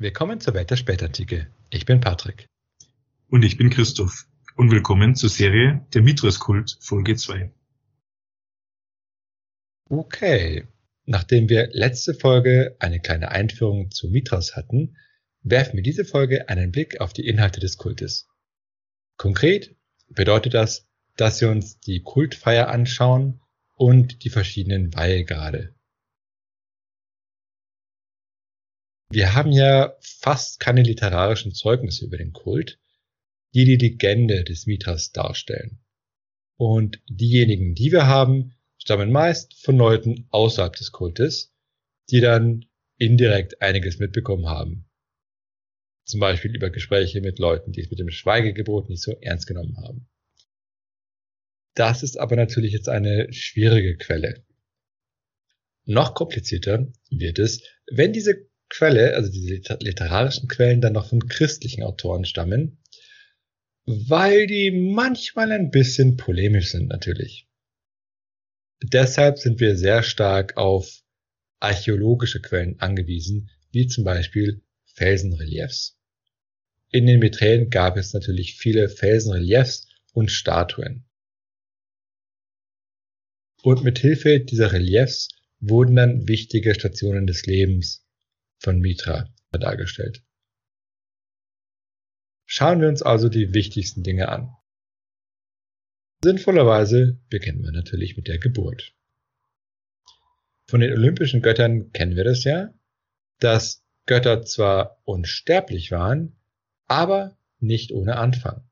Willkommen zur Welt der Spätantike. Ich bin Patrick. Und ich bin Christoph. Und willkommen zur Serie Der Mithras-Kult, Folge 2. Okay. Nachdem wir letzte Folge eine kleine Einführung zu Mithras hatten, werfen wir diese Folge einen Blick auf die Inhalte des Kultes. Konkret bedeutet das, dass wir uns die Kultfeier anschauen und die verschiedenen Weihegrade. Wir haben ja fast keine literarischen Zeugnisse über den Kult, die die Legende des Mithras darstellen. Und diejenigen, die wir haben, stammen meist von Leuten außerhalb des Kultes, die dann indirekt einiges mitbekommen haben. Zum Beispiel über Gespräche mit Leuten, die es mit dem Schweigegebot nicht so ernst genommen haben. Das ist aber natürlich jetzt eine schwierige Quelle. Noch komplizierter wird es, wenn diese Quelle, also diese literarischen Quellen, dann noch von christlichen Autoren stammen, weil die manchmal ein bisschen polemisch sind natürlich. Deshalb sind wir sehr stark auf archäologische Quellen angewiesen, wie zum Beispiel Felsenreliefs. In den Meträen gab es natürlich viele Felsenreliefs und Statuen. Und mit Hilfe dieser Reliefs wurden dann wichtige Stationen des Lebens von Mitra dargestellt. Schauen wir uns also die wichtigsten Dinge an. Sinnvollerweise beginnen wir natürlich mit der Geburt. Von den olympischen Göttern kennen wir das ja, dass Götter zwar unsterblich waren, aber nicht ohne Anfang.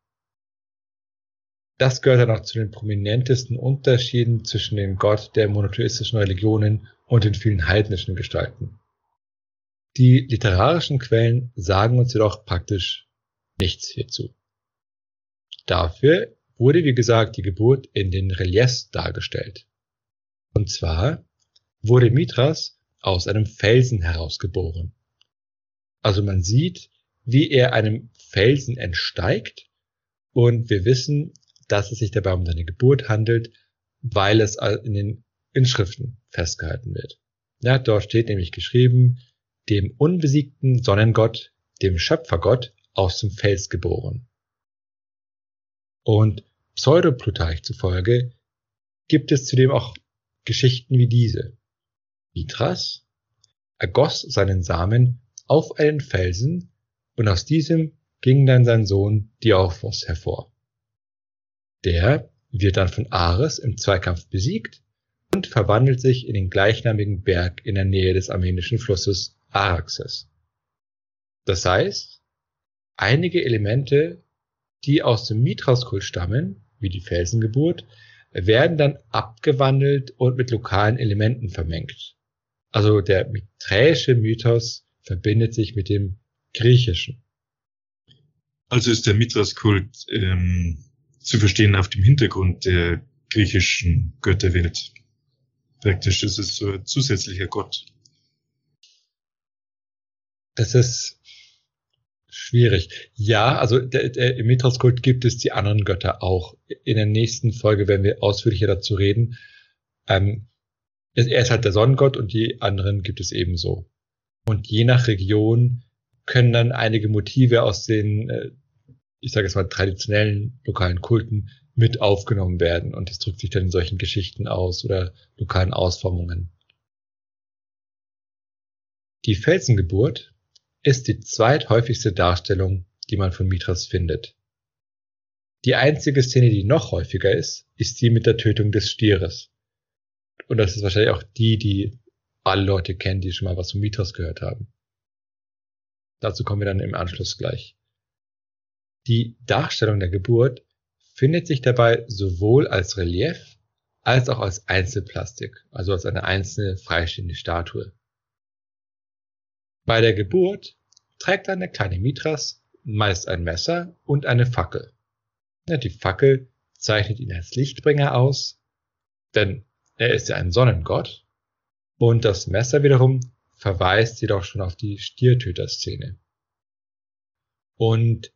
Das gehört dann auch zu den prominentesten Unterschieden zwischen dem Gott der monotheistischen Religionen und den vielen heidnischen Gestalten. Die literarischen Quellen sagen uns jedoch praktisch nichts hierzu. Dafür wurde, wie gesagt, die Geburt in den Reliefs dargestellt. Und zwar wurde Mithras aus einem Felsen herausgeboren. Also man sieht, wie er einem Felsen entsteigt und wir wissen, dass es sich dabei um seine Geburt handelt, weil es in den Inschriften festgehalten wird. Ja, dort steht nämlich geschrieben, dem unbesiegten Sonnengott, dem Schöpfergott, aus dem Fels geboren. Und Pseudoplutarch zufolge gibt es zudem auch Geschichten wie diese. Mithras ergoss seinen Samen auf einen Felsen und aus diesem ging dann sein Sohn Diophos hervor. Der wird dann von Ares im Zweikampf besiegt und verwandelt sich in den gleichnamigen Berg in der Nähe des armenischen Flusses Araxes. Das heißt, einige Elemente, die aus dem Mithras-Kult stammen, wie die Felsengeburt, werden dann abgewandelt und mit lokalen Elementen vermengt. Also der miträische Mythos verbindet sich mit dem griechischen. Also ist der Mithras-Kult ähm, zu verstehen auf dem Hintergrund der griechischen Götterwelt. Praktisch ist es so ein zusätzlicher Gott. Das ist schwierig. Ja, also der, der, im Mithras-Kult gibt es die anderen Götter auch. In der nächsten Folge werden wir ausführlicher dazu reden. Ähm, er ist halt der Sonnengott und die anderen gibt es ebenso. Und je nach Region können dann einige Motive aus den, äh, ich sage jetzt mal, traditionellen lokalen Kulten mit aufgenommen werden. Und das drückt sich dann in solchen Geschichten aus oder lokalen Ausformungen. Die Felsengeburt ist die zweithäufigste Darstellung, die man von Mithras findet. Die einzige Szene, die noch häufiger ist, ist die mit der Tötung des Stieres. Und das ist wahrscheinlich auch die, die alle Leute kennen, die schon mal was von Mithras gehört haben. Dazu kommen wir dann im Anschluss gleich. Die Darstellung der Geburt findet sich dabei sowohl als Relief als auch als Einzelplastik, also als eine einzelne freistehende Statue. Bei der Geburt trägt der kleine Mithras meist ein Messer und eine Fackel. Die Fackel zeichnet ihn als Lichtbringer aus, denn er ist ja ein Sonnengott, und das Messer wiederum verweist jedoch schon auf die Stiertöter-Szene. Und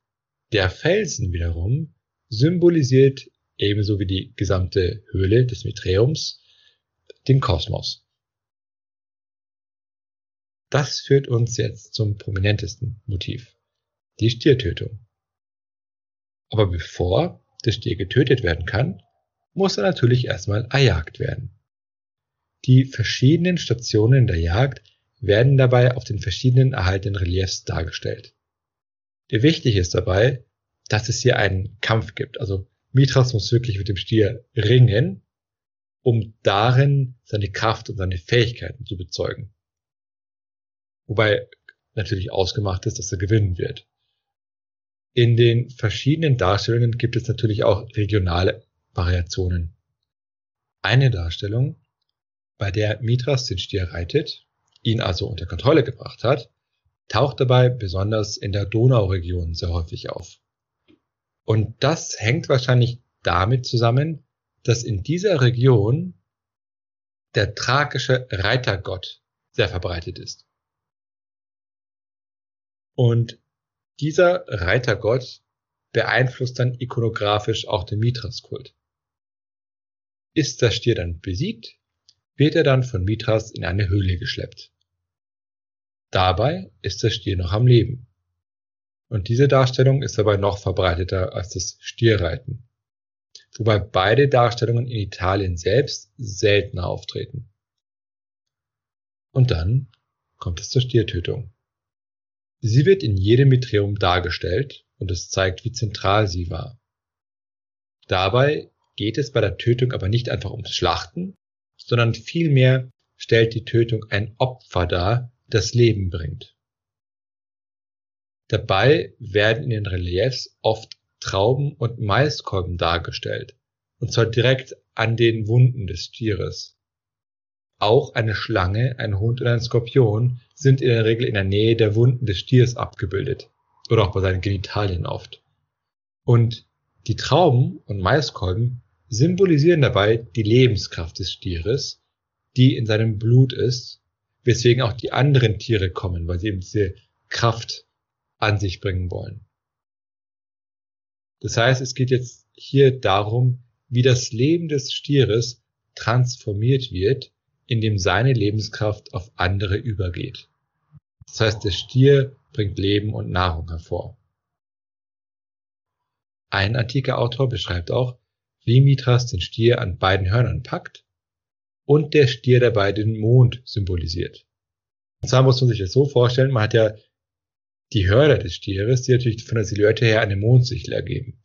der Felsen wiederum symbolisiert ebenso wie die gesamte Höhle des Miträums den Kosmos. Das führt uns jetzt zum prominentesten Motiv, die Stiertötung. Aber bevor der Stier getötet werden kann, muss er natürlich erstmal erjagt werden. Die verschiedenen Stationen der Jagd werden dabei auf den verschiedenen erhaltenen Reliefs dargestellt. Wichtig ist dabei, dass es hier einen Kampf gibt. Also Mithras muss wirklich mit dem Stier ringen, um darin seine Kraft und seine Fähigkeiten zu bezeugen. Wobei natürlich ausgemacht ist, dass er gewinnen wird. In den verschiedenen Darstellungen gibt es natürlich auch regionale Variationen. Eine Darstellung, bei der Mithras den Stier reitet, ihn also unter Kontrolle gebracht hat, taucht dabei besonders in der Donauregion sehr häufig auf. Und das hängt wahrscheinlich damit zusammen, dass in dieser Region der thrakische Reitergott sehr verbreitet ist. Und dieser Reitergott beeinflusst dann ikonografisch auch den Mithras-Kult. Ist der Stier dann besiegt, wird er dann von Mithras in eine Höhle geschleppt. Dabei ist der Stier noch am Leben. Und diese Darstellung ist dabei noch verbreiteter als das Stierreiten. Wobei beide Darstellungen in Italien selbst seltener auftreten. Und dann kommt es zur Stiertötung. Sie wird in jedem Mitreum dargestellt und es zeigt, wie zentral sie war. Dabei geht es bei der Tötung aber nicht einfach ums Schlachten, sondern vielmehr stellt die Tötung ein Opfer dar, das Leben bringt. Dabei werden in den Reliefs oft Trauben und Maiskolben dargestellt, und zwar direkt an den Wunden des Tieres. Auch eine Schlange, ein Hund und ein Skorpion sind in der Regel in der Nähe der Wunden des Stiers abgebildet, oder auch bei seinen Genitalien oft. Und die Trauben und Maiskolben symbolisieren dabei die Lebenskraft des Stieres, die in seinem Blut ist, weswegen auch die anderen Tiere kommen, weil sie eben diese Kraft an sich bringen wollen. Das heißt, es geht jetzt hier darum, wie das Leben des Stieres transformiert wird, indem seine Lebenskraft auf andere übergeht. Das heißt, der Stier bringt Leben und Nahrung hervor. Ein antiker Autor beschreibt auch, wie Mithras den Stier an beiden Hörnern packt und der Stier dabei den Mond symbolisiert. Und zwar muss man sich das so vorstellen, man hat ja die Hörner des Stieres, die natürlich von der Silhouette her eine Mondsichel ergeben.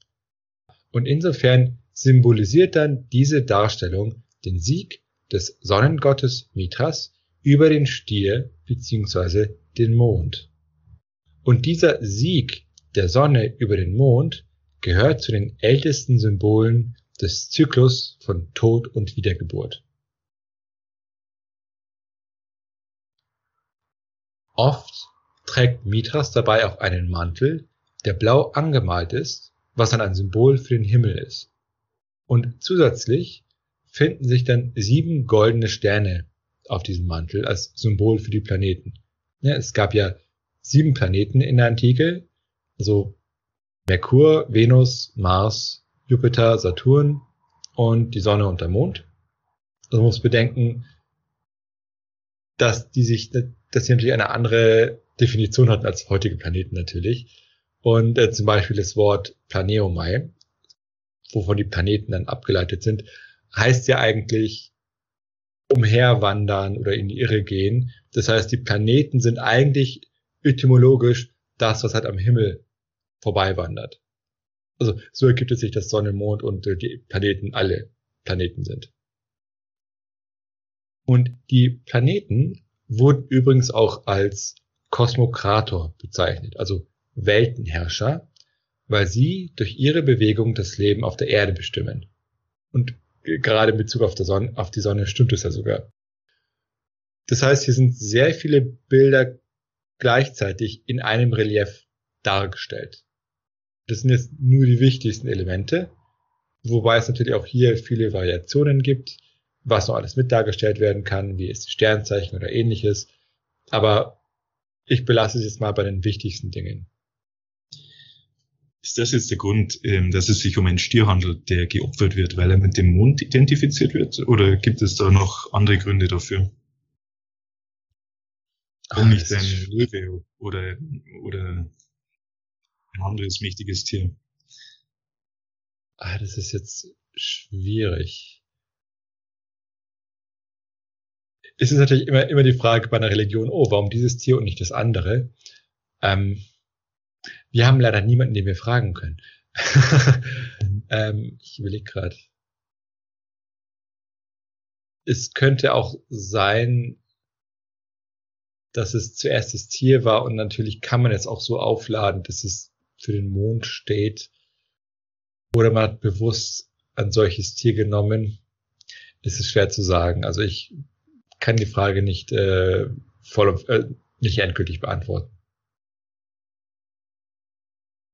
Und insofern symbolisiert dann diese Darstellung den Sieg des Sonnengottes Mithras über den Stier bzw. den Mond. Und dieser Sieg der Sonne über den Mond gehört zu den ältesten Symbolen des Zyklus von Tod und Wiedergeburt. Oft trägt Mithras dabei auch einen Mantel, der blau angemalt ist, was dann ein Symbol für den Himmel ist. Und zusätzlich finden sich dann sieben goldene Sterne auf diesem Mantel als Symbol für die Planeten. Ja, es gab ja sieben Planeten in der Antike, also Merkur, Venus, Mars, Jupiter, Saturn und die Sonne und der Mond. Also man muss bedenken, dass die sich, dass sie natürlich eine andere Definition hatten als heutige Planeten natürlich. Und äh, zum Beispiel das Wort Planeomai, wovon die Planeten dann abgeleitet sind, heißt ja eigentlich umherwandern oder in die Irre gehen. Das heißt, die Planeten sind eigentlich etymologisch das, was halt am Himmel vorbeiwandert. Also so ergibt es sich, dass Sonne, Mond und äh, die Planeten alle Planeten sind. Und die Planeten wurden übrigens auch als Kosmokrator bezeichnet, also Weltenherrscher, weil sie durch ihre Bewegung das Leben auf der Erde bestimmen. Und gerade in Bezug auf, Sonne, auf die Sonne stimmt es ja sogar. Das heißt, hier sind sehr viele Bilder gleichzeitig in einem Relief dargestellt. Das sind jetzt nur die wichtigsten Elemente, wobei es natürlich auch hier viele Variationen gibt, was noch alles mit dargestellt werden kann, wie ist Sternzeichen oder ähnliches. Aber ich belasse es jetzt mal bei den wichtigsten Dingen. Ist das jetzt der Grund, ähm, dass es sich um einen Stier handelt, der geopfert wird, weil er mit dem Mond identifiziert wird? Oder gibt es da noch andere Gründe dafür? Ah, nicht ein Löwe oder, oder ein anderes mächtiges Tier. Ah, das ist jetzt schwierig. Es ist natürlich immer, immer die Frage bei einer Religion, oh, warum dieses Tier und nicht das andere? Ähm, wir haben leider niemanden, den wir fragen können. ähm, ich überlege gerade. Es könnte auch sein, dass es zuerst das Tier war und natürlich kann man es auch so aufladen, dass es für den Mond steht. Oder man hat bewusst ein solches Tier genommen. Es ist schwer zu sagen. Also ich kann die Frage nicht äh, voll äh, nicht endgültig beantworten.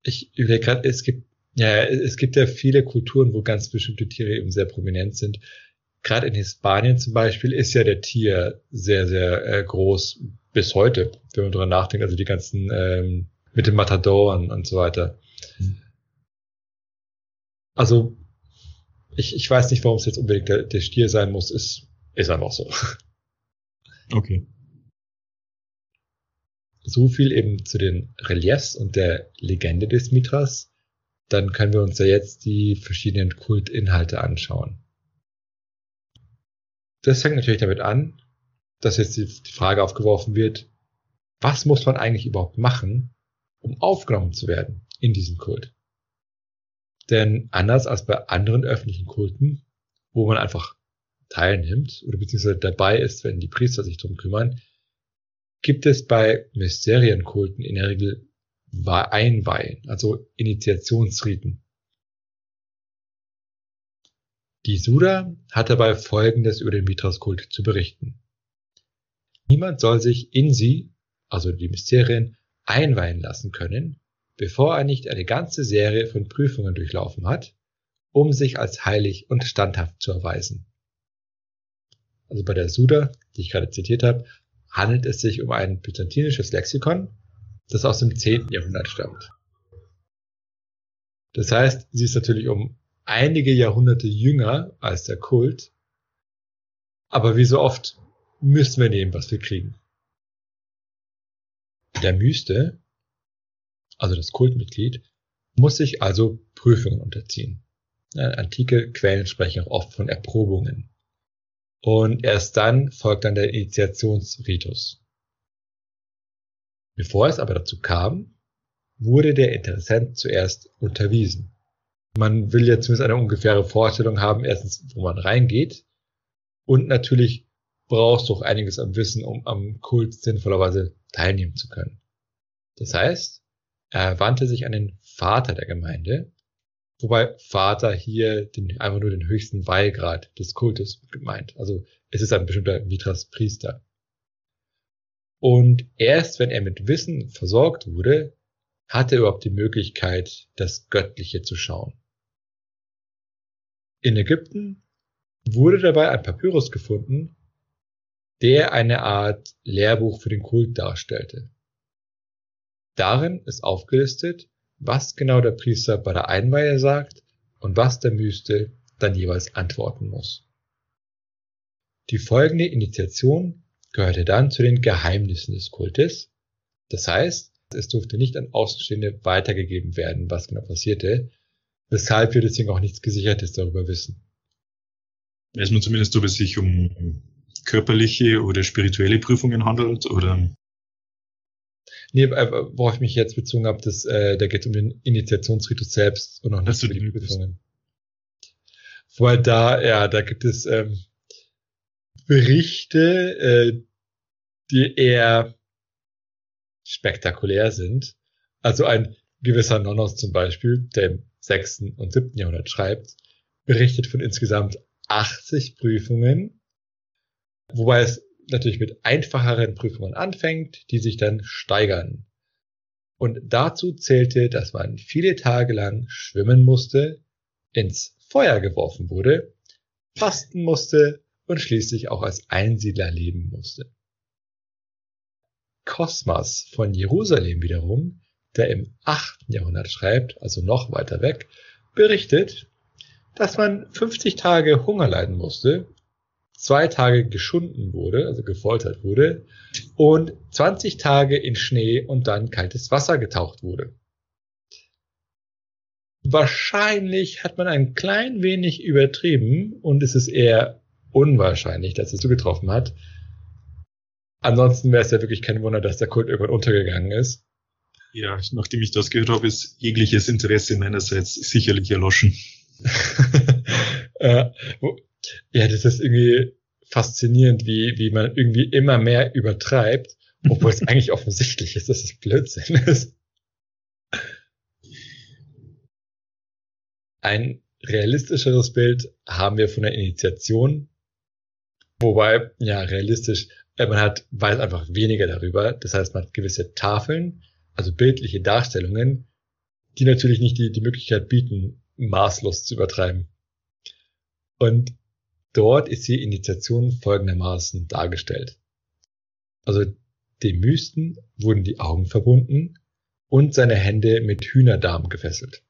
Ich überlege gerade, es gibt ja, es gibt ja viele Kulturen, wo ganz bestimmte Tiere eben sehr prominent sind. Gerade in Hispanien zum Beispiel ist ja der Tier sehr, sehr äh, groß bis heute, wenn man darüber nachdenkt. Also die ganzen ähm, mit dem Matador und, und so weiter. Also ich, ich weiß nicht, warum es jetzt unbedingt der, der Stier sein muss. Ist, ist einfach so. Okay. So viel eben zu den Reliefs und der Legende des Mithras. Dann können wir uns ja jetzt die verschiedenen Kultinhalte anschauen. Das fängt natürlich damit an, dass jetzt die Frage aufgeworfen wird, was muss man eigentlich überhaupt machen, um aufgenommen zu werden in diesen Kult? Denn anders als bei anderen öffentlichen Kulten, wo man einfach teilnimmt oder beziehungsweise dabei ist, wenn die Priester sich drum kümmern, gibt es bei Mysterienkulten in der Regel Einweihen, also Initiationsriten. Die Suda hat dabei Folgendes über den Mithras-Kult zu berichten. Niemand soll sich in sie, also die Mysterien, einweihen lassen können, bevor er nicht eine ganze Serie von Prüfungen durchlaufen hat, um sich als heilig und standhaft zu erweisen also bei der Suda, die ich gerade zitiert habe, handelt es sich um ein byzantinisches Lexikon, das aus dem 10. Jahrhundert stammt. Das heißt, sie ist natürlich um einige Jahrhunderte jünger als der Kult, aber wie so oft müssen wir nehmen, was wir kriegen. Der Myste, also das Kultmitglied, muss sich also Prüfungen unterziehen. Antike Quellen sprechen auch oft von Erprobungen. Und erst dann folgt dann der Initiationsritus. Bevor es aber dazu kam, wurde der Interessent zuerst unterwiesen. Man will ja zumindest eine ungefähre Vorstellung haben, erstens, wo man reingeht. Und natürlich brauchst du auch einiges am Wissen, um am Kult sinnvollerweise teilnehmen zu können. Das heißt, er wandte sich an den Vater der Gemeinde, Wobei Vater hier den, einfach nur den höchsten Weihgrad des Kultes gemeint. Also es ist ein bestimmter Mitras Priester. Und erst wenn er mit Wissen versorgt wurde, hatte er überhaupt die Möglichkeit, das Göttliche zu schauen. In Ägypten wurde dabei ein Papyrus gefunden, der eine Art Lehrbuch für den Kult darstellte. Darin ist aufgelistet, was genau der Priester bei der Einweihe sagt und was der Myste dann jeweils antworten muss. Die folgende Initiation gehörte dann zu den Geheimnissen des Kultes. Das heißt, es durfte nicht an Außenstehende weitergegeben werden, was genau passierte, weshalb wir deswegen auch nichts Gesichertes darüber wissen. Weiß man zumindest, ob es sich um körperliche oder spirituelle Prüfungen handelt oder Nee, äh, worauf ich mich jetzt bezogen habe, das, äh, da geht es um den Initiationsritus selbst und auch nicht um die Prüfungen. Weil da, ja, da gibt es ähm, Berichte, äh, die eher spektakulär sind. Also ein gewisser Nonnos zum Beispiel, der im 6. und 7. Jahrhundert schreibt, berichtet von insgesamt 80 Prüfungen, wobei es natürlich mit einfacheren Prüfungen anfängt, die sich dann steigern. Und dazu zählte, dass man viele Tage lang schwimmen musste, ins Feuer geworfen wurde, fasten musste und schließlich auch als Einsiedler leben musste. Kosmas von Jerusalem wiederum, der im 8. Jahrhundert schreibt, also noch weiter weg, berichtet, dass man 50 Tage Hunger leiden musste zwei Tage geschunden wurde, also gefoltert wurde, und 20 Tage in Schnee und dann kaltes Wasser getaucht wurde. Wahrscheinlich hat man ein klein wenig übertrieben und es ist eher unwahrscheinlich, dass es zugetroffen hat. Ansonsten wäre es ja wirklich kein Wunder, dass der Kult irgendwann untergegangen ist. Ja, nachdem ich das gehört habe, ist jegliches Interesse meinerseits sicherlich erloschen. äh, ja, das ist irgendwie faszinierend, wie, wie man irgendwie immer mehr übertreibt, obwohl es eigentlich offensichtlich ist, dass es Blödsinn ist. Ein realistischeres Bild haben wir von der Initiation, wobei, ja, realistisch, äh, man hat, weiß einfach weniger darüber. Das heißt, man hat gewisse Tafeln, also bildliche Darstellungen, die natürlich nicht die, die Möglichkeit bieten, maßlos zu übertreiben. Und dort ist die Initiation folgendermaßen dargestellt. Also dem Mysten wurden die Augen verbunden und seine Hände mit Hühnerdarm gefesselt.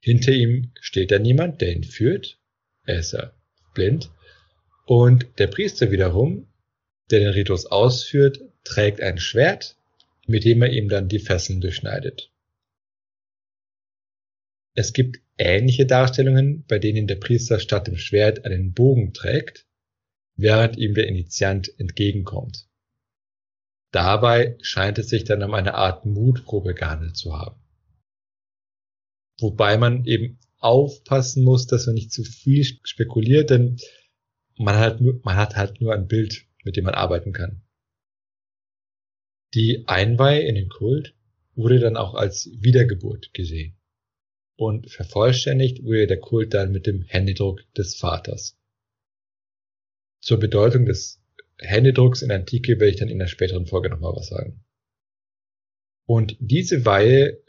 Hinter ihm steht dann niemand, der ihn führt. Er ist ja blind. Und der Priester wiederum, der den Ritus ausführt, trägt ein Schwert, mit dem er ihm dann die Fesseln durchschneidet. Es gibt ähnliche Darstellungen, bei denen der Priester statt dem Schwert einen Bogen trägt, während ihm der Initiant entgegenkommt. Dabei scheint es sich dann um eine Art Mutprobe gehandelt zu haben. Wobei man eben aufpassen muss, dass man nicht zu viel spekuliert, denn man hat, nur, man hat halt nur ein Bild, mit dem man arbeiten kann. Die Einweih in den Kult wurde dann auch als Wiedergeburt gesehen und vervollständigt wurde der Kult dann mit dem Händedruck des Vaters. Zur Bedeutung des Händedrucks in der Antike werde ich dann in der späteren Folge nochmal was sagen. Und diese Weihe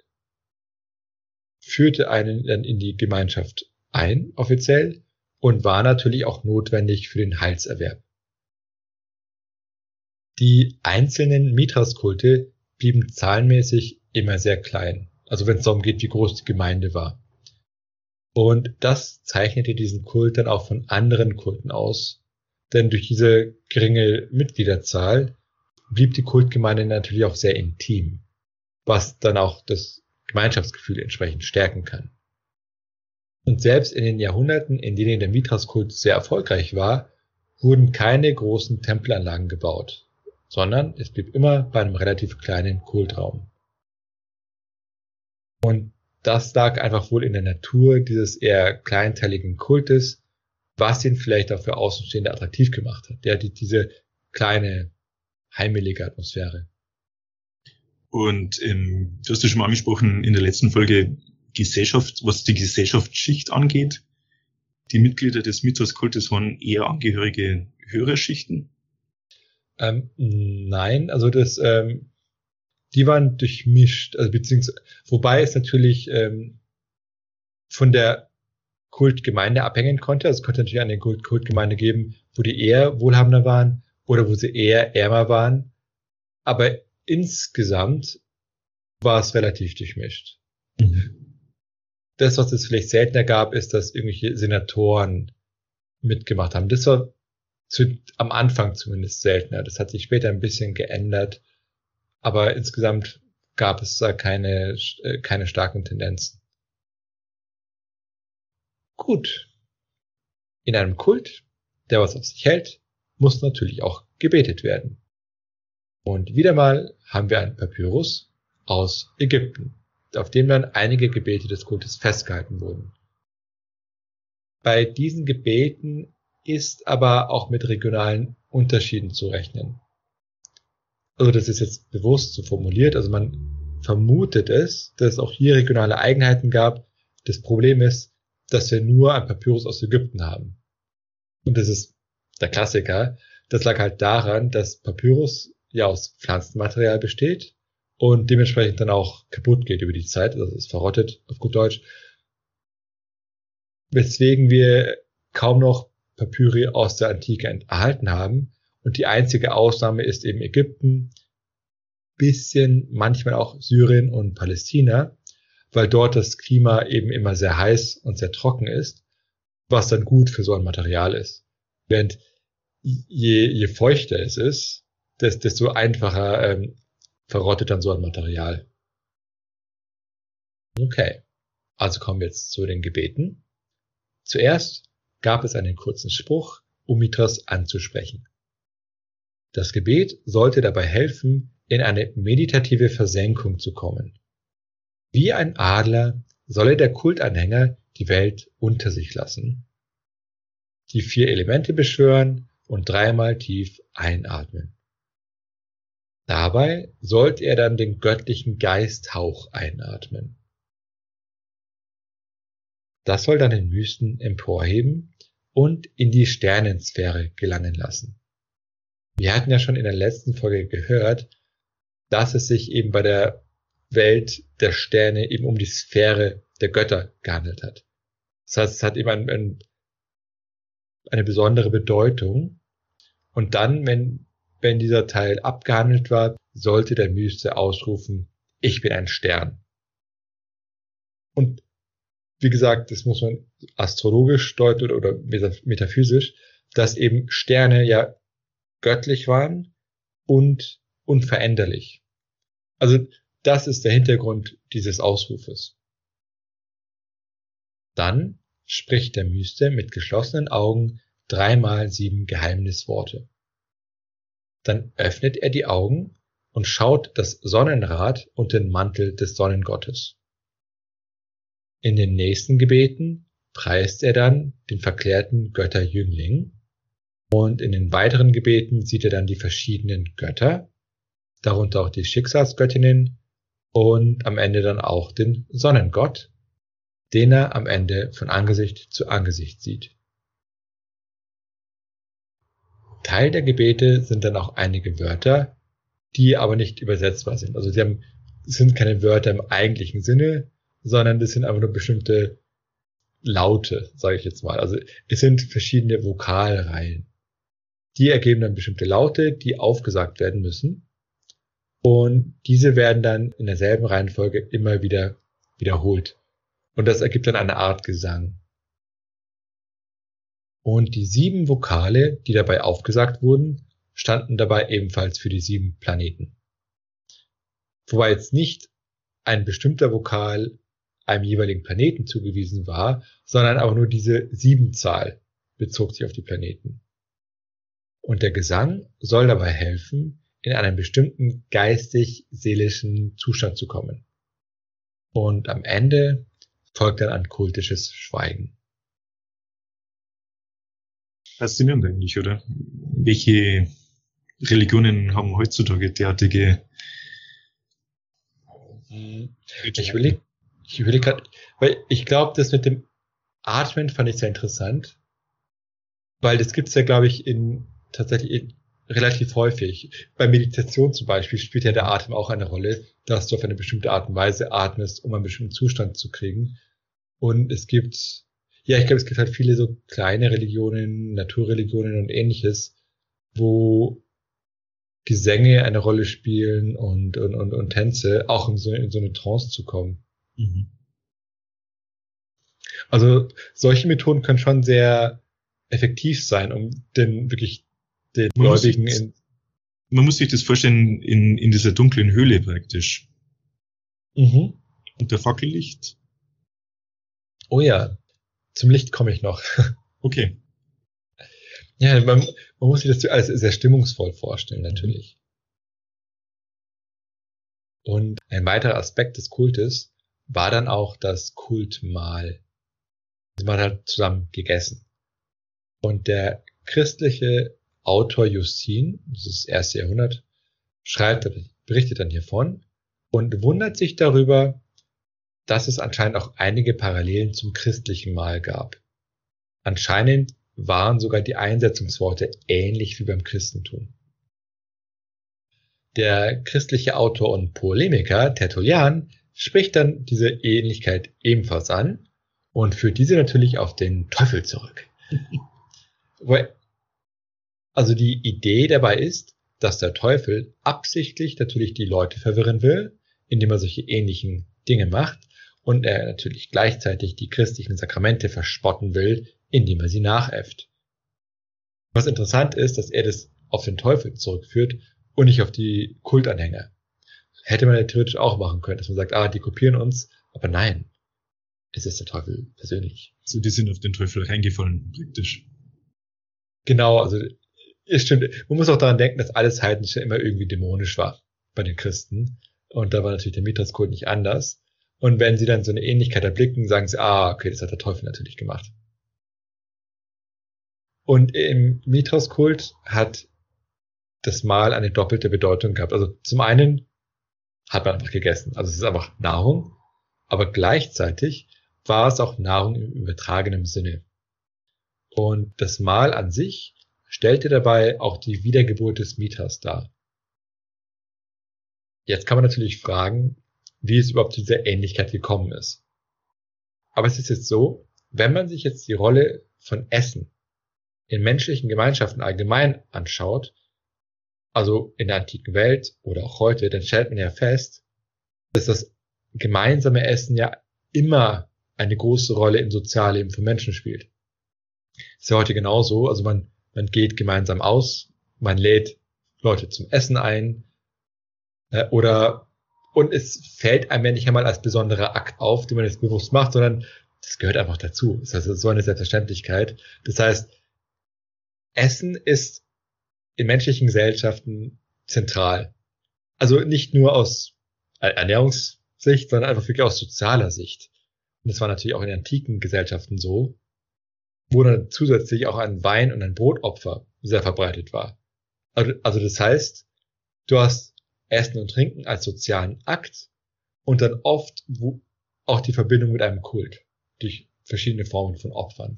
führte einen dann in die Gemeinschaft ein, offiziell, und war natürlich auch notwendig für den Heilserwerb. Die einzelnen Mithras-Kulte blieben zahlenmäßig immer sehr klein also wenn es darum geht, wie groß die Gemeinde war. Und das zeichnete diesen Kult dann auch von anderen Kulten aus, denn durch diese geringe Mitgliederzahl blieb die Kultgemeinde natürlich auch sehr intim, was dann auch das Gemeinschaftsgefühl entsprechend stärken kann. Und selbst in den Jahrhunderten, in denen der Mithras-Kult sehr erfolgreich war, wurden keine großen Tempelanlagen gebaut, sondern es blieb immer bei einem relativ kleinen Kultraum. Und das lag einfach wohl in der Natur dieses eher kleinteiligen Kultes, was ihn vielleicht auch für Außenstehende attraktiv gemacht hat. Der hat diese kleine, heimelige Atmosphäre. Und ähm, du hast ja schon mal angesprochen in der letzten Folge Gesellschaft, was die Gesellschaftsschicht angeht. Die Mitglieder des Mythos-Kultes waren eher Angehörige höherer Schichten? Ähm, nein, also das ähm, die waren durchmischt, also beziehungsweise, wobei es natürlich ähm, von der Kultgemeinde abhängen konnte. Also es konnte natürlich eine Kult Kultgemeinde geben, wo die eher wohlhabender waren oder wo sie eher ärmer waren. Aber insgesamt war es relativ durchmischt. Mhm. Das, was es vielleicht seltener gab, ist, dass irgendwelche Senatoren mitgemacht haben. Das war zu, am Anfang zumindest seltener. Das hat sich später ein bisschen geändert aber insgesamt gab es da keine, äh, keine starken Tendenzen. Gut. In einem Kult, der was auf sich hält, muss natürlich auch gebetet werden. Und wieder mal haben wir einen Papyrus aus Ägypten, auf dem dann einige Gebete des Kultes festgehalten wurden. Bei diesen Gebeten ist aber auch mit regionalen Unterschieden zu rechnen also das ist jetzt bewusst so formuliert, also man vermutet es, dass es auch hier regionale Eigenheiten gab. Das Problem ist, dass wir nur ein Papyrus aus Ägypten haben. Und das ist der Klassiker. Das lag halt daran, dass Papyrus ja aus Pflanzenmaterial besteht und dementsprechend dann auch kaputt geht über die Zeit, also es verrottet auf gut Deutsch. Weswegen wir kaum noch Papyri aus der Antike erhalten haben und die einzige Ausnahme ist eben Ägypten, bisschen manchmal auch Syrien und Palästina, weil dort das Klima eben immer sehr heiß und sehr trocken ist, was dann gut für so ein Material ist. Während je, je feuchter es ist, desto einfacher ähm, verrottet dann so ein Material. Okay, also kommen wir jetzt zu den Gebeten. Zuerst gab es einen kurzen Spruch, um Mithras anzusprechen. Das Gebet sollte dabei helfen, in eine meditative Versenkung zu kommen. Wie ein Adler solle der Kultanhänger die Welt unter sich lassen, die vier Elemente beschwören und dreimal tief einatmen. Dabei sollte er dann den göttlichen Geisthauch einatmen. Das soll dann den Mysten emporheben und in die Sternensphäre gelangen lassen. Wir hatten ja schon in der letzten Folge gehört, dass es sich eben bei der Welt der Sterne eben um die Sphäre der Götter gehandelt hat. Das heißt, es hat eben ein, ein, eine besondere Bedeutung. Und dann, wenn, wenn dieser Teil abgehandelt war, sollte der Myste ausrufen, ich bin ein Stern. Und wie gesagt, das muss man astrologisch deuten oder metaphysisch, dass eben Sterne ja göttlich waren und unveränderlich. Also das ist der Hintergrund dieses Ausrufes. Dann spricht der Myste mit geschlossenen Augen dreimal sieben Geheimnisworte. Dann öffnet er die Augen und schaut das Sonnenrad und den Mantel des Sonnengottes. In den nächsten Gebeten preist er dann den verklärten Götterjüngling und in den weiteren Gebeten sieht er dann die verschiedenen Götter, darunter auch die Schicksalsgöttinnen und am Ende dann auch den Sonnengott, den er am Ende von Angesicht zu Angesicht sieht. Teil der Gebete sind dann auch einige Wörter, die aber nicht übersetzbar sind. Also sie haben, sind keine Wörter im eigentlichen Sinne, sondern das sind einfach nur bestimmte Laute, sage ich jetzt mal. Also es sind verschiedene Vokalreihen. Die ergeben dann bestimmte Laute, die aufgesagt werden müssen. Und diese werden dann in derselben Reihenfolge immer wieder wiederholt. Und das ergibt dann eine Art Gesang. Und die sieben Vokale, die dabei aufgesagt wurden, standen dabei ebenfalls für die sieben Planeten. Wobei jetzt nicht ein bestimmter Vokal einem jeweiligen Planeten zugewiesen war, sondern auch nur diese Siebenzahl bezog sich auf die Planeten. Und der Gesang soll dabei helfen, in einen bestimmten geistig-seelischen Zustand zu kommen. Und am Ende folgt dann ein kultisches Schweigen. Faszinierend eigentlich, oder? Welche Religionen haben heutzutage derartige ich überlege ich überlege gerade, weil ich glaube, das mit dem Atmen fand ich sehr interessant, weil das gibt's ja, glaube ich, in tatsächlich in, relativ häufig. Bei Meditation zum Beispiel spielt ja der Atem auch eine Rolle, dass du auf eine bestimmte Art und Weise atmest, um einen bestimmten Zustand zu kriegen. Und es gibt, ja, ich glaube, es gibt halt viele so kleine Religionen, Naturreligionen und ähnliches, wo Gesänge eine Rolle spielen und, und, und, und Tänze, auch in so, in so eine Trance zu kommen. Mhm. Also solche Methoden können schon sehr effektiv sein, um den wirklich den man Gläubigen muss in. Man muss sich das vorstellen in, in dieser dunklen Höhle praktisch. Mhm. Unter Fackellicht. Oh ja, zum Licht komme ich noch. Okay. Ja, man, man muss sich das alles sehr stimmungsvoll vorstellen, natürlich. Und ein weiterer Aspekt des Kultes war dann auch das Kultmahl. Man hat zusammen gegessen. Und der christliche Autor Justin, das ist das erste Jahrhundert, schreibt, berichtet dann hiervon und wundert sich darüber, dass es anscheinend auch einige Parallelen zum christlichen Mahl gab. Anscheinend waren sogar die Einsetzungsworte ähnlich wie beim Christentum. Der christliche Autor und Polemiker Tertullian spricht dann diese Ähnlichkeit ebenfalls an und führt diese natürlich auf den Teufel zurück. also die Idee dabei ist, dass der Teufel absichtlich natürlich die Leute verwirren will, indem er solche ähnlichen Dinge macht und er natürlich gleichzeitig die christlichen Sakramente verspotten will, indem er sie nachäfft. Was interessant ist, dass er das auf den Teufel zurückführt und nicht auf die Kultanhänger. Hätte man ja theoretisch auch machen können, dass man sagt, ah, die kopieren uns, aber nein, es ist der Teufel persönlich. So, die sind auf den Teufel reingefallen, praktisch. Genau, also es stimmt. Man muss auch daran denken, dass alles Heidnische immer irgendwie dämonisch war bei den Christen. Und da war natürlich der Mithras-Kult nicht anders. Und wenn sie dann so eine Ähnlichkeit erblicken, sagen sie, ah, okay, das hat der Teufel natürlich gemacht. Und im Mithras-Kult hat das Mal eine doppelte Bedeutung gehabt. Also zum einen hat man einfach gegessen. Also es ist einfach Nahrung. Aber gleichzeitig war es auch Nahrung im übertragenen Sinne. Und das Mahl an sich stellte dabei auch die Wiedergeburt des Mieters dar. Jetzt kann man natürlich fragen, wie es überhaupt zu dieser Ähnlichkeit gekommen ist. Aber es ist jetzt so, wenn man sich jetzt die Rolle von Essen in menschlichen Gemeinschaften allgemein anschaut, also in der antiken Welt oder auch heute, dann stellt man ja fest, dass das gemeinsame Essen ja immer eine große Rolle im Sozialleben von Menschen spielt. Ist ja heute genauso. Also man, man geht gemeinsam aus, man lädt Leute zum Essen ein, äh, oder, und es fällt einem ja nicht einmal als besonderer Akt auf, den man jetzt bewusst macht, sondern das gehört einfach dazu. Das heißt, so eine Selbstverständlichkeit. Das heißt, Essen ist in menschlichen Gesellschaften zentral. Also nicht nur aus Ernährungssicht, sondern einfach wirklich aus sozialer Sicht. Und das war natürlich auch in antiken Gesellschaften so, wo dann zusätzlich auch ein Wein- und ein Brotopfer sehr verbreitet war. Also, also das heißt, du hast Essen und Trinken als sozialen Akt und dann oft auch die Verbindung mit einem Kult durch verschiedene Formen von Opfern.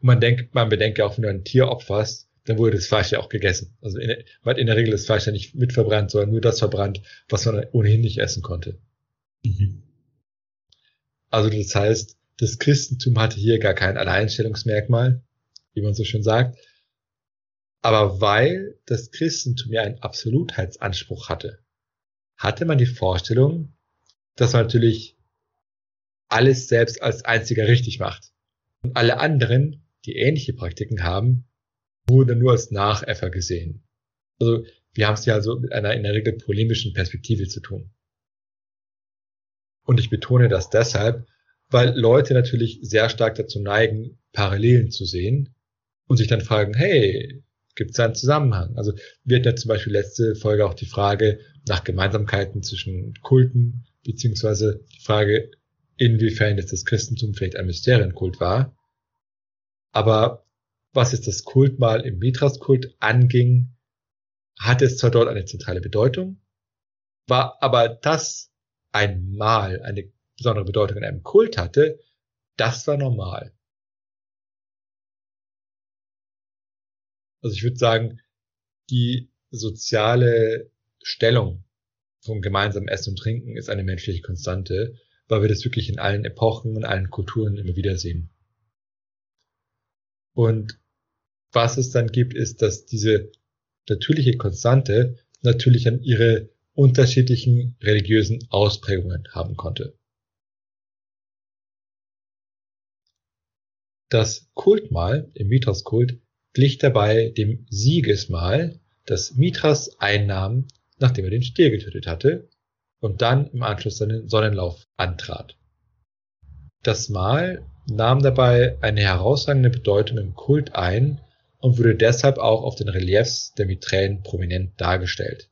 Und man denkt, man bedenke auch, wenn du ein Tier opferst, dann wurde das Fleisch ja auch gegessen. Also in, weil in der Regel das Fleisch ja nicht mit verbrannt, sondern nur das verbrannt, was man ohnehin nicht essen konnte. Mhm. Also das heißt, das Christentum hatte hier gar kein Alleinstellungsmerkmal, wie man so schön sagt. Aber weil das Christentum ja einen Absolutheitsanspruch hatte, hatte man die Vorstellung, dass man natürlich alles selbst als einziger richtig macht. Und alle anderen, die ähnliche Praktiken haben, wurden nur als Nachäffer gesehen. Also wir haben es ja also mit einer in der Regel polemischen Perspektive zu tun. Und ich betone das deshalb, weil Leute natürlich sehr stark dazu neigen, Parallelen zu sehen und sich dann fragen, hey, gibt es da einen Zusammenhang? Also wir hatten ja zum Beispiel letzte Folge auch die Frage nach Gemeinsamkeiten zwischen Kulten, beziehungsweise die Frage, inwiefern jetzt das Christentum vielleicht ein Mysterienkult war. Aber was jetzt das Kultmal im Mithras-Kult anging, hatte es zwar dort eine zentrale Bedeutung, war aber das ein Mal eine besondere Bedeutung in einem Kult hatte, das war normal. Also ich würde sagen, die soziale Stellung vom gemeinsamen Essen und Trinken ist eine menschliche Konstante, weil wir das wirklich in allen Epochen und allen Kulturen immer wieder sehen. Und was es dann gibt, ist, dass diese natürliche Konstante natürlich an ihre unterschiedlichen religiösen Ausprägungen haben konnte. Das Kultmahl im Mithras-Kult glich dabei dem Siegesmahl, das Mithras einnahm, nachdem er den Stier getötet hatte und dann im Anschluss seinen Sonnenlauf antrat. Das Mahl nahm dabei eine herausragende Bedeutung im Kult ein und wurde deshalb auch auf den Reliefs der Miträen prominent dargestellt.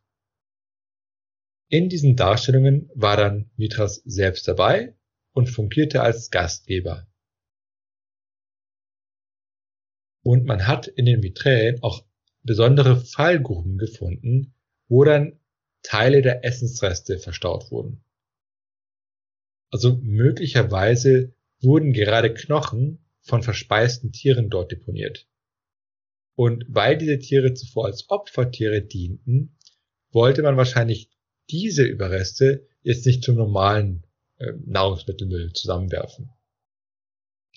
In diesen Darstellungen war dann Mithras selbst dabei und fungierte als Gastgeber. Und man hat in den Miträen auch besondere Fallgruben gefunden, wo dann Teile der Essensreste verstaut wurden. Also möglicherweise wurden gerade Knochen von verspeisten Tieren dort deponiert. Und weil diese Tiere zuvor als Opfertiere dienten, wollte man wahrscheinlich diese Überreste jetzt nicht zum normalen äh, Nahrungsmittelmüll zusammenwerfen.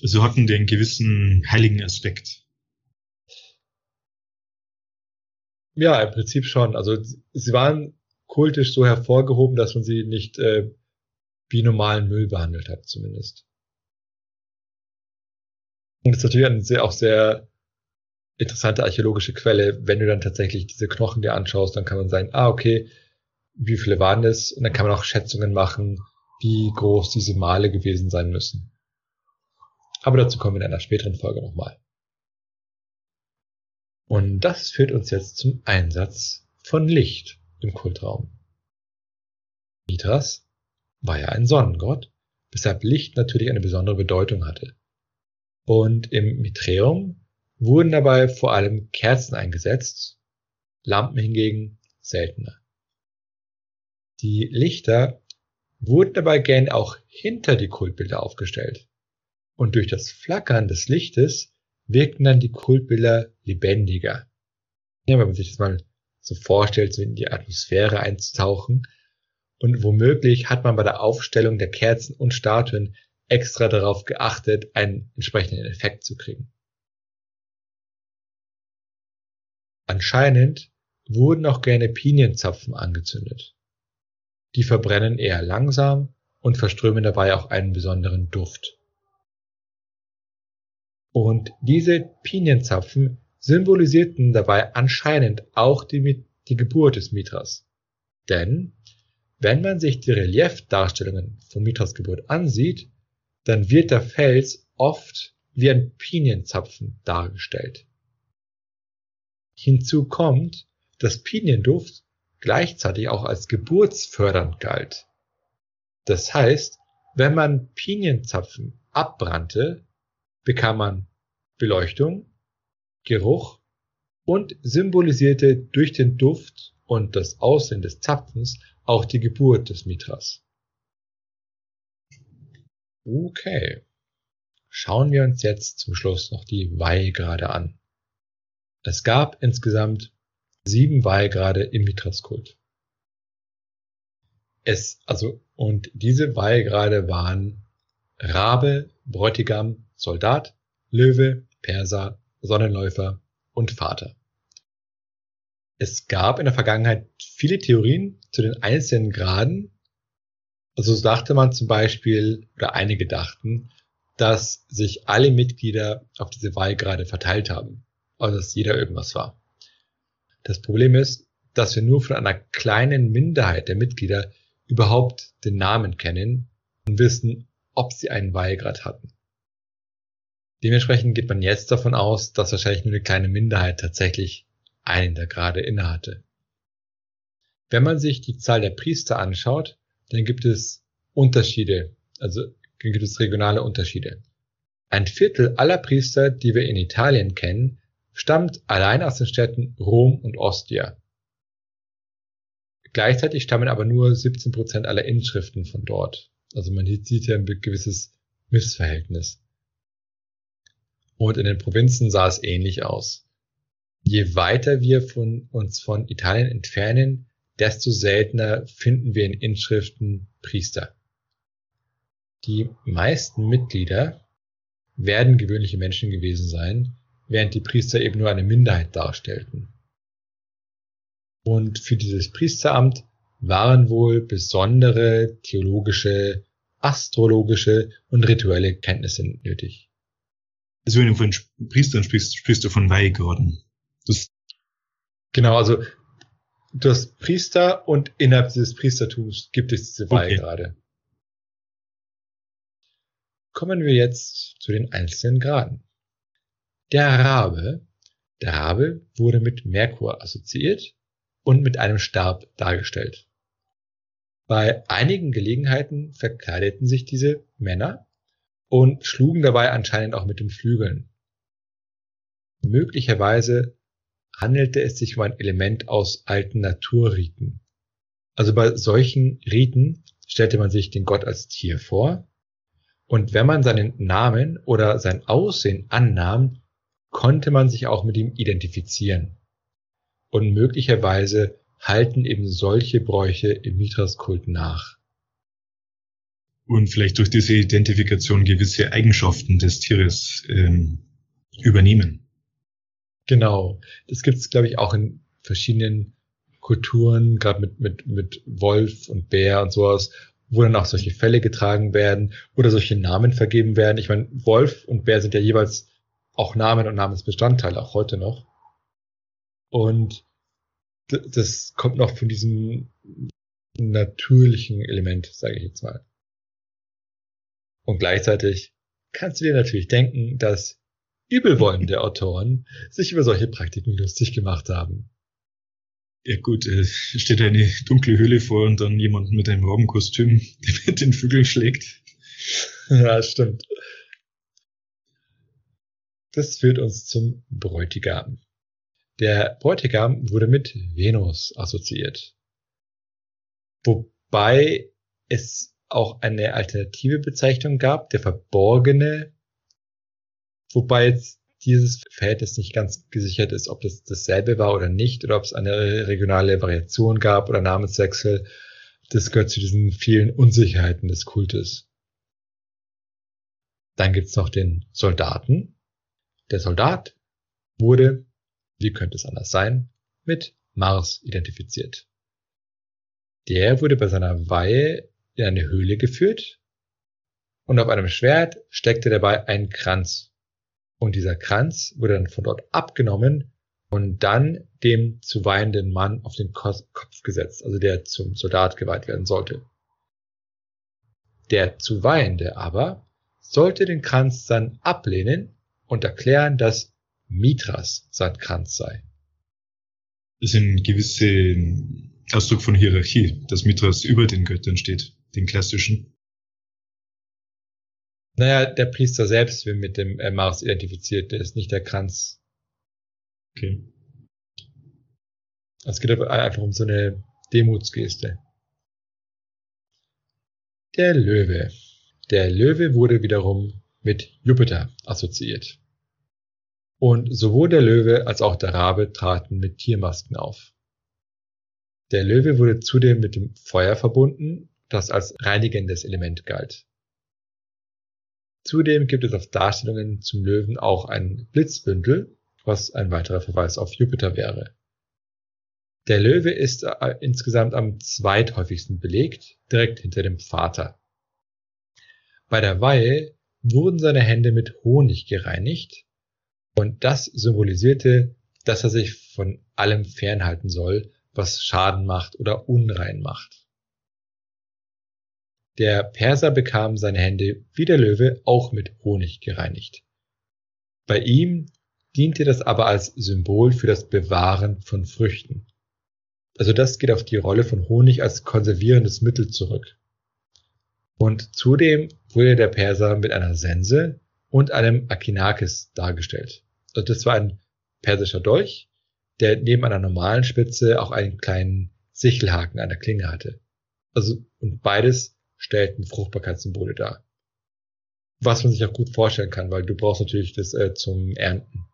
Sie hatten den gewissen heiligen Aspekt. Ja, im Prinzip schon. Also sie waren kultisch so hervorgehoben, dass man sie nicht äh, wie normalen Müll behandelt hat, zumindest. Und es ist natürlich ein sehr, auch sehr interessante archäologische Quelle. Wenn du dann tatsächlich diese Knochen dir anschaust, dann kann man sagen, ah, okay, wie viele waren das? Und dann kann man auch Schätzungen machen, wie groß diese Male gewesen sein müssen. Aber dazu kommen wir in einer späteren Folge nochmal. Und das führt uns jetzt zum Einsatz von Licht im Kultraum. Mithras war ja ein Sonnengott, weshalb Licht natürlich eine besondere Bedeutung hatte. Und im Mitreum wurden dabei vor allem Kerzen eingesetzt, Lampen hingegen seltener. Die Lichter wurden dabei gern auch hinter die Kultbilder aufgestellt. Und durch das Flackern des Lichtes wirkten dann die Kultbilder lebendiger. Ja, wenn man sich das mal so vorstellt, so in die Atmosphäre einzutauchen. Und womöglich hat man bei der Aufstellung der Kerzen und Statuen extra darauf geachtet, einen entsprechenden Effekt zu kriegen. Anscheinend wurden auch gerne Pinienzapfen angezündet. Die verbrennen eher langsam und verströmen dabei auch einen besonderen Duft. Und diese Pinienzapfen symbolisierten dabei anscheinend auch die, die Geburt des Mithras. Denn wenn man sich die Reliefdarstellungen von Mithras Geburt ansieht, dann wird der Fels oft wie ein Pinienzapfen dargestellt. Hinzu kommt, dass Pinienduft gleichzeitig auch als geburtsfördernd galt. Das heißt, wenn man Pinienzapfen abbrannte, bekam man Beleuchtung, Geruch und symbolisierte durch den Duft und das Aussehen des Zapfens auch die Geburt des Mithras. Okay. Schauen wir uns jetzt zum Schluss noch die Weihgrade an. Es gab insgesamt sieben Weihgrade im Mithraskult. Es, also, und diese Weihgrade waren Rabe, Bräutigam, Soldat, Löwe, Perser, Sonnenläufer und Vater. Es gab in der Vergangenheit viele Theorien zu den einzelnen Graden. Also dachte man zum Beispiel, oder einige dachten, dass sich alle Mitglieder auf diese Wahlgrade verteilt haben. Also dass jeder irgendwas war. Das Problem ist, dass wir nur von einer kleinen Minderheit der Mitglieder überhaupt den Namen kennen und wissen, ob sie einen Wahlgrad hatten. Dementsprechend geht man jetzt davon aus, dass wahrscheinlich nur eine kleine Minderheit tatsächlich einen der Grade innehatte. Wenn man sich die Zahl der Priester anschaut, dann gibt es Unterschiede, also gibt es regionale Unterschiede. Ein Viertel aller Priester, die wir in Italien kennen, stammt allein aus den Städten Rom und Ostia. Gleichzeitig stammen aber nur 17 Prozent aller Inschriften von dort. Also man sieht ja ein gewisses Missverhältnis. Und in den Provinzen sah es ähnlich aus. Je weiter wir von uns von Italien entfernen, desto seltener finden wir in Inschriften Priester. Die meisten Mitglieder werden gewöhnliche Menschen gewesen sein, während die Priester eben nur eine Minderheit darstellten. Und für dieses Priesteramt waren wohl besondere theologische, astrologische und rituelle Kenntnisse nötig. Also wenn du von Priestern sprichst, sprichst du von Weihgarden. Das genau, also du hast Priester und innerhalb dieses Priestertums gibt es diese Weihe okay. gerade. Kommen wir jetzt zu den einzelnen Graden. Der Rabe, der Rabe wurde mit Merkur assoziiert und mit einem Stab dargestellt. Bei einigen Gelegenheiten verkleideten sich diese Männer und schlugen dabei anscheinend auch mit den Flügeln. Möglicherweise handelte es sich um ein Element aus alten Naturriten. Also bei solchen Riten stellte man sich den Gott als Tier vor und wenn man seinen Namen oder sein Aussehen annahm, konnte man sich auch mit ihm identifizieren. Und möglicherweise halten eben solche Bräuche im Mithras-Kult nach. Und vielleicht durch diese Identifikation gewisse Eigenschaften des Tieres ähm, übernehmen. Genau. Das gibt es, glaube ich, auch in verschiedenen Kulturen, gerade mit, mit, mit Wolf und Bär und sowas, wo dann auch solche Fälle getragen werden oder solche Namen vergeben werden. Ich meine, Wolf und Bär sind ja jeweils auch Namen und Namensbestandteile, auch heute noch. Und das kommt noch von diesem natürlichen Element, sage ich jetzt mal. Und gleichzeitig kannst du dir natürlich denken, dass übelwollende Autoren sich über solche Praktiken lustig gemacht haben. Ja gut, es steht eine dunkle Höhle vor und dann jemand mit einem Robbenkostüm, der mit den Vögeln schlägt. Ja, stimmt. Das führt uns zum Bräutigam. Der Bräutigam wurde mit Venus assoziiert. Wobei es auch eine alternative Bezeichnung gab, der Verborgene, wobei jetzt dieses Verhältnis nicht ganz gesichert ist, ob das dasselbe war oder nicht, oder ob es eine regionale Variation gab oder Namenswechsel. Das gehört zu diesen vielen Unsicherheiten des Kultes. Dann gibt's noch den Soldaten. Der Soldat wurde, wie könnte es anders sein, mit Mars identifiziert. Der wurde bei seiner Weihe in eine Höhle geführt und auf einem Schwert steckte dabei ein Kranz. Und dieser Kranz wurde dann von dort abgenommen und dann dem zu weihenden Mann auf den Kopf gesetzt, also der zum Soldat geweiht werden sollte. Der zu weihende aber sollte den Kranz dann ablehnen und erklären, dass Mithras sein Kranz sei. Das ist ein gewisser Ausdruck von Hierarchie, dass Mithras über den Göttern steht, den klassischen. Naja, der Priester selbst wird mit dem äh, Mars identifiziert, der ist nicht der Kranz. Okay. Es geht einfach um so eine Demutsgeste. Der Löwe. Der Löwe wurde wiederum mit Jupiter assoziiert. Und sowohl der Löwe als auch der Rabe traten mit Tiermasken auf. Der Löwe wurde zudem mit dem Feuer verbunden, das als reinigendes Element galt. Zudem gibt es auf Darstellungen zum Löwen auch ein Blitzbündel, was ein weiterer Verweis auf Jupiter wäre. Der Löwe ist äh, insgesamt am zweithäufigsten belegt, direkt hinter dem Vater. Bei der Weihe wurden seine Hände mit Honig gereinigt und das symbolisierte, dass er sich von allem fernhalten soll, was Schaden macht oder unrein macht. Der Perser bekam seine Hände wie der Löwe auch mit Honig gereinigt. Bei ihm diente das aber als Symbol für das Bewahren von Früchten. Also das geht auf die Rolle von Honig als konservierendes Mittel zurück. Und zudem wurde der Perser mit einer Sense und einem Akinakis dargestellt. Also das war ein persischer Dolch, der neben einer normalen Spitze auch einen kleinen Sichelhaken an der Klinge hatte. Also, und beides stellten Fruchtbarkeitssymbole dar. Was man sich auch gut vorstellen kann, weil du brauchst natürlich das äh, zum Ernten.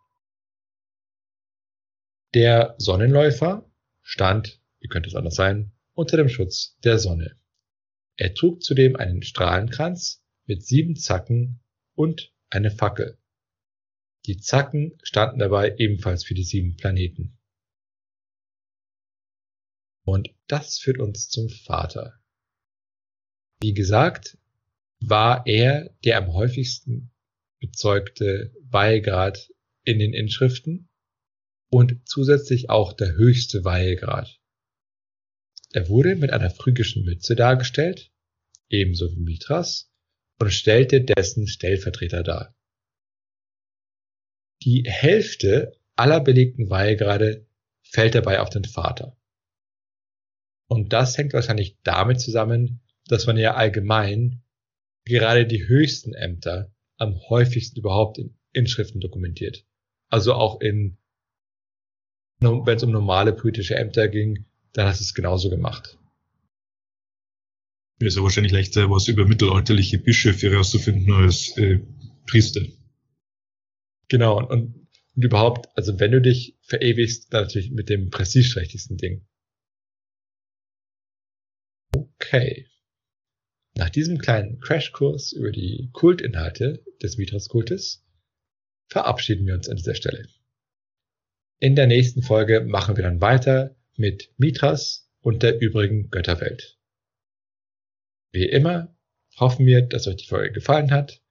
Der Sonnenläufer stand, wie könnte es anders sein, unter dem Schutz der Sonne. Er trug zudem einen Strahlenkranz mit sieben Zacken und eine Fackel. Die Zacken standen dabei ebenfalls für die sieben Planeten. Und das führt uns zum Vater. Wie gesagt, war er der am häufigsten bezeugte Weihegrad in den Inschriften und zusätzlich auch der höchste Weihegrad. Er wurde mit einer phrygischen Mütze dargestellt, ebenso wie Mithras, und stellte dessen Stellvertreter dar. Die Hälfte aller belegten Weihegrade fällt dabei auf den Vater. Und das hängt wahrscheinlich damit zusammen, dass man ja allgemein gerade die höchsten Ämter am häufigsten überhaupt in Inschriften dokumentiert. Also auch in, wenn es um normale politische Ämter ging, dann hast du es genauso gemacht. Mir ist ja wahrscheinlich leichter, was über mittelalterliche Bischöfe herauszufinden als äh, Priester. Genau, und, und, und überhaupt, also wenn du dich verewigst, dann natürlich mit dem prestigeträchtigsten Ding. Okay. Nach diesem kleinen Crashkurs über die Kultinhalte des Mithras-Kultes verabschieden wir uns an dieser Stelle. In der nächsten Folge machen wir dann weiter mit Mithras und der übrigen Götterwelt. Wie immer hoffen wir, dass euch die Folge gefallen hat.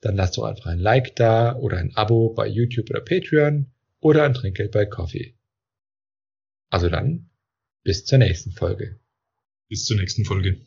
dann lasst doch einfach ein Like da oder ein Abo bei YouTube oder Patreon oder ein Trinkgeld bei Coffee. Also dann, bis zur nächsten Folge. Bis zur nächsten Folge.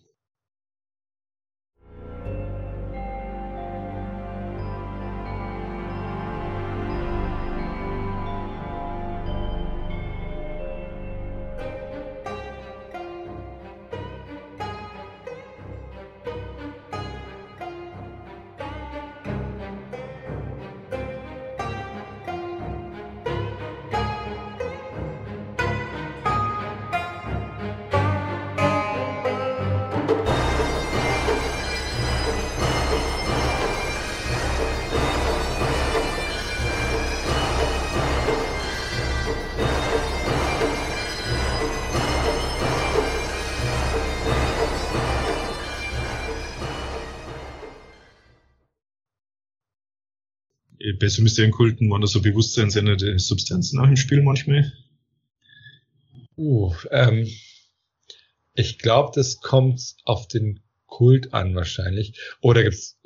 Bei so Mysterienkulten waren da so bewusstseinsändernde Substanzen auch im Spiel manchmal? Uh, ähm, ich glaube, das kommt auf den Kult an wahrscheinlich. Oder gibt es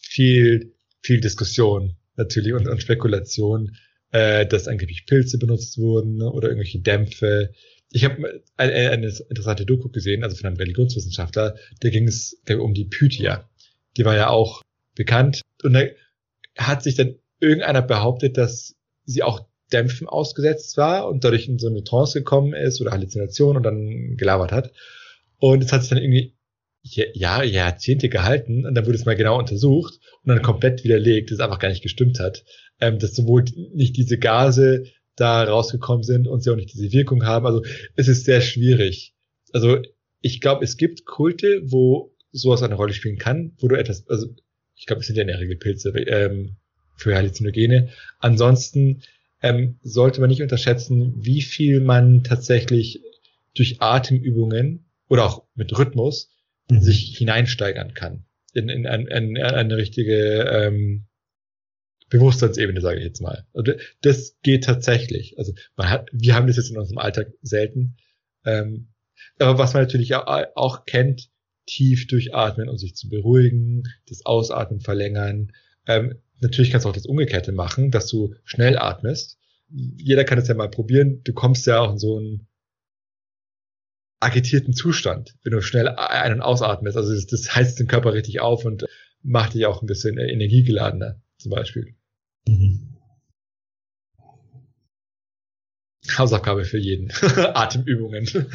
viel, viel Diskussion natürlich und, und Spekulation, äh, dass angeblich Pilze benutzt wurden oder irgendwelche Dämpfe. Ich habe eine, eine interessante Doku gesehen, also von einem Religionswissenschaftler, da ging es um die Pythia. Die war ja auch bekannt und da hat sich dann irgendeiner behauptet, dass sie auch Dämpfen ausgesetzt war und dadurch in so eine Trance gekommen ist oder Halluzination und dann gelabert hat. Und es hat sich dann irgendwie Jahre, Jahrzehnte gehalten und dann wurde es mal genau untersucht und dann komplett widerlegt, dass es einfach gar nicht gestimmt hat. Ähm, dass sowohl nicht diese Gase da rausgekommen sind und sie auch nicht diese Wirkung haben. Also es ist sehr schwierig. Also ich glaube, es gibt Kulte, wo sowas eine Rolle spielen kann, wo du etwas, also ich glaube, es sind ja in der Regel Pilze, ähm, für Halluzinogene. Ansonsten ähm, sollte man nicht unterschätzen, wie viel man tatsächlich durch Atemübungen oder auch mit Rhythmus mhm. sich hineinsteigern kann in, in, in, in eine richtige ähm, Bewusstseinsebene, sage ich jetzt mal. Also das geht tatsächlich. Also man hat, wir haben das jetzt in unserem Alltag selten. Ähm, aber was man natürlich auch, auch kennt, tief durchatmen, um sich zu beruhigen, das Ausatmen verlängern. Ähm, Natürlich kannst du auch das Umgekehrte machen, dass du schnell atmest. Jeder kann das ja mal probieren. Du kommst ja auch in so einen agitierten Zustand, wenn du schnell ein- und ausatmest. Also das, das heizt den Körper richtig auf und macht dich auch ein bisschen energiegeladener, zum Beispiel. Mhm. Hausaufgabe für jeden. Atemübungen.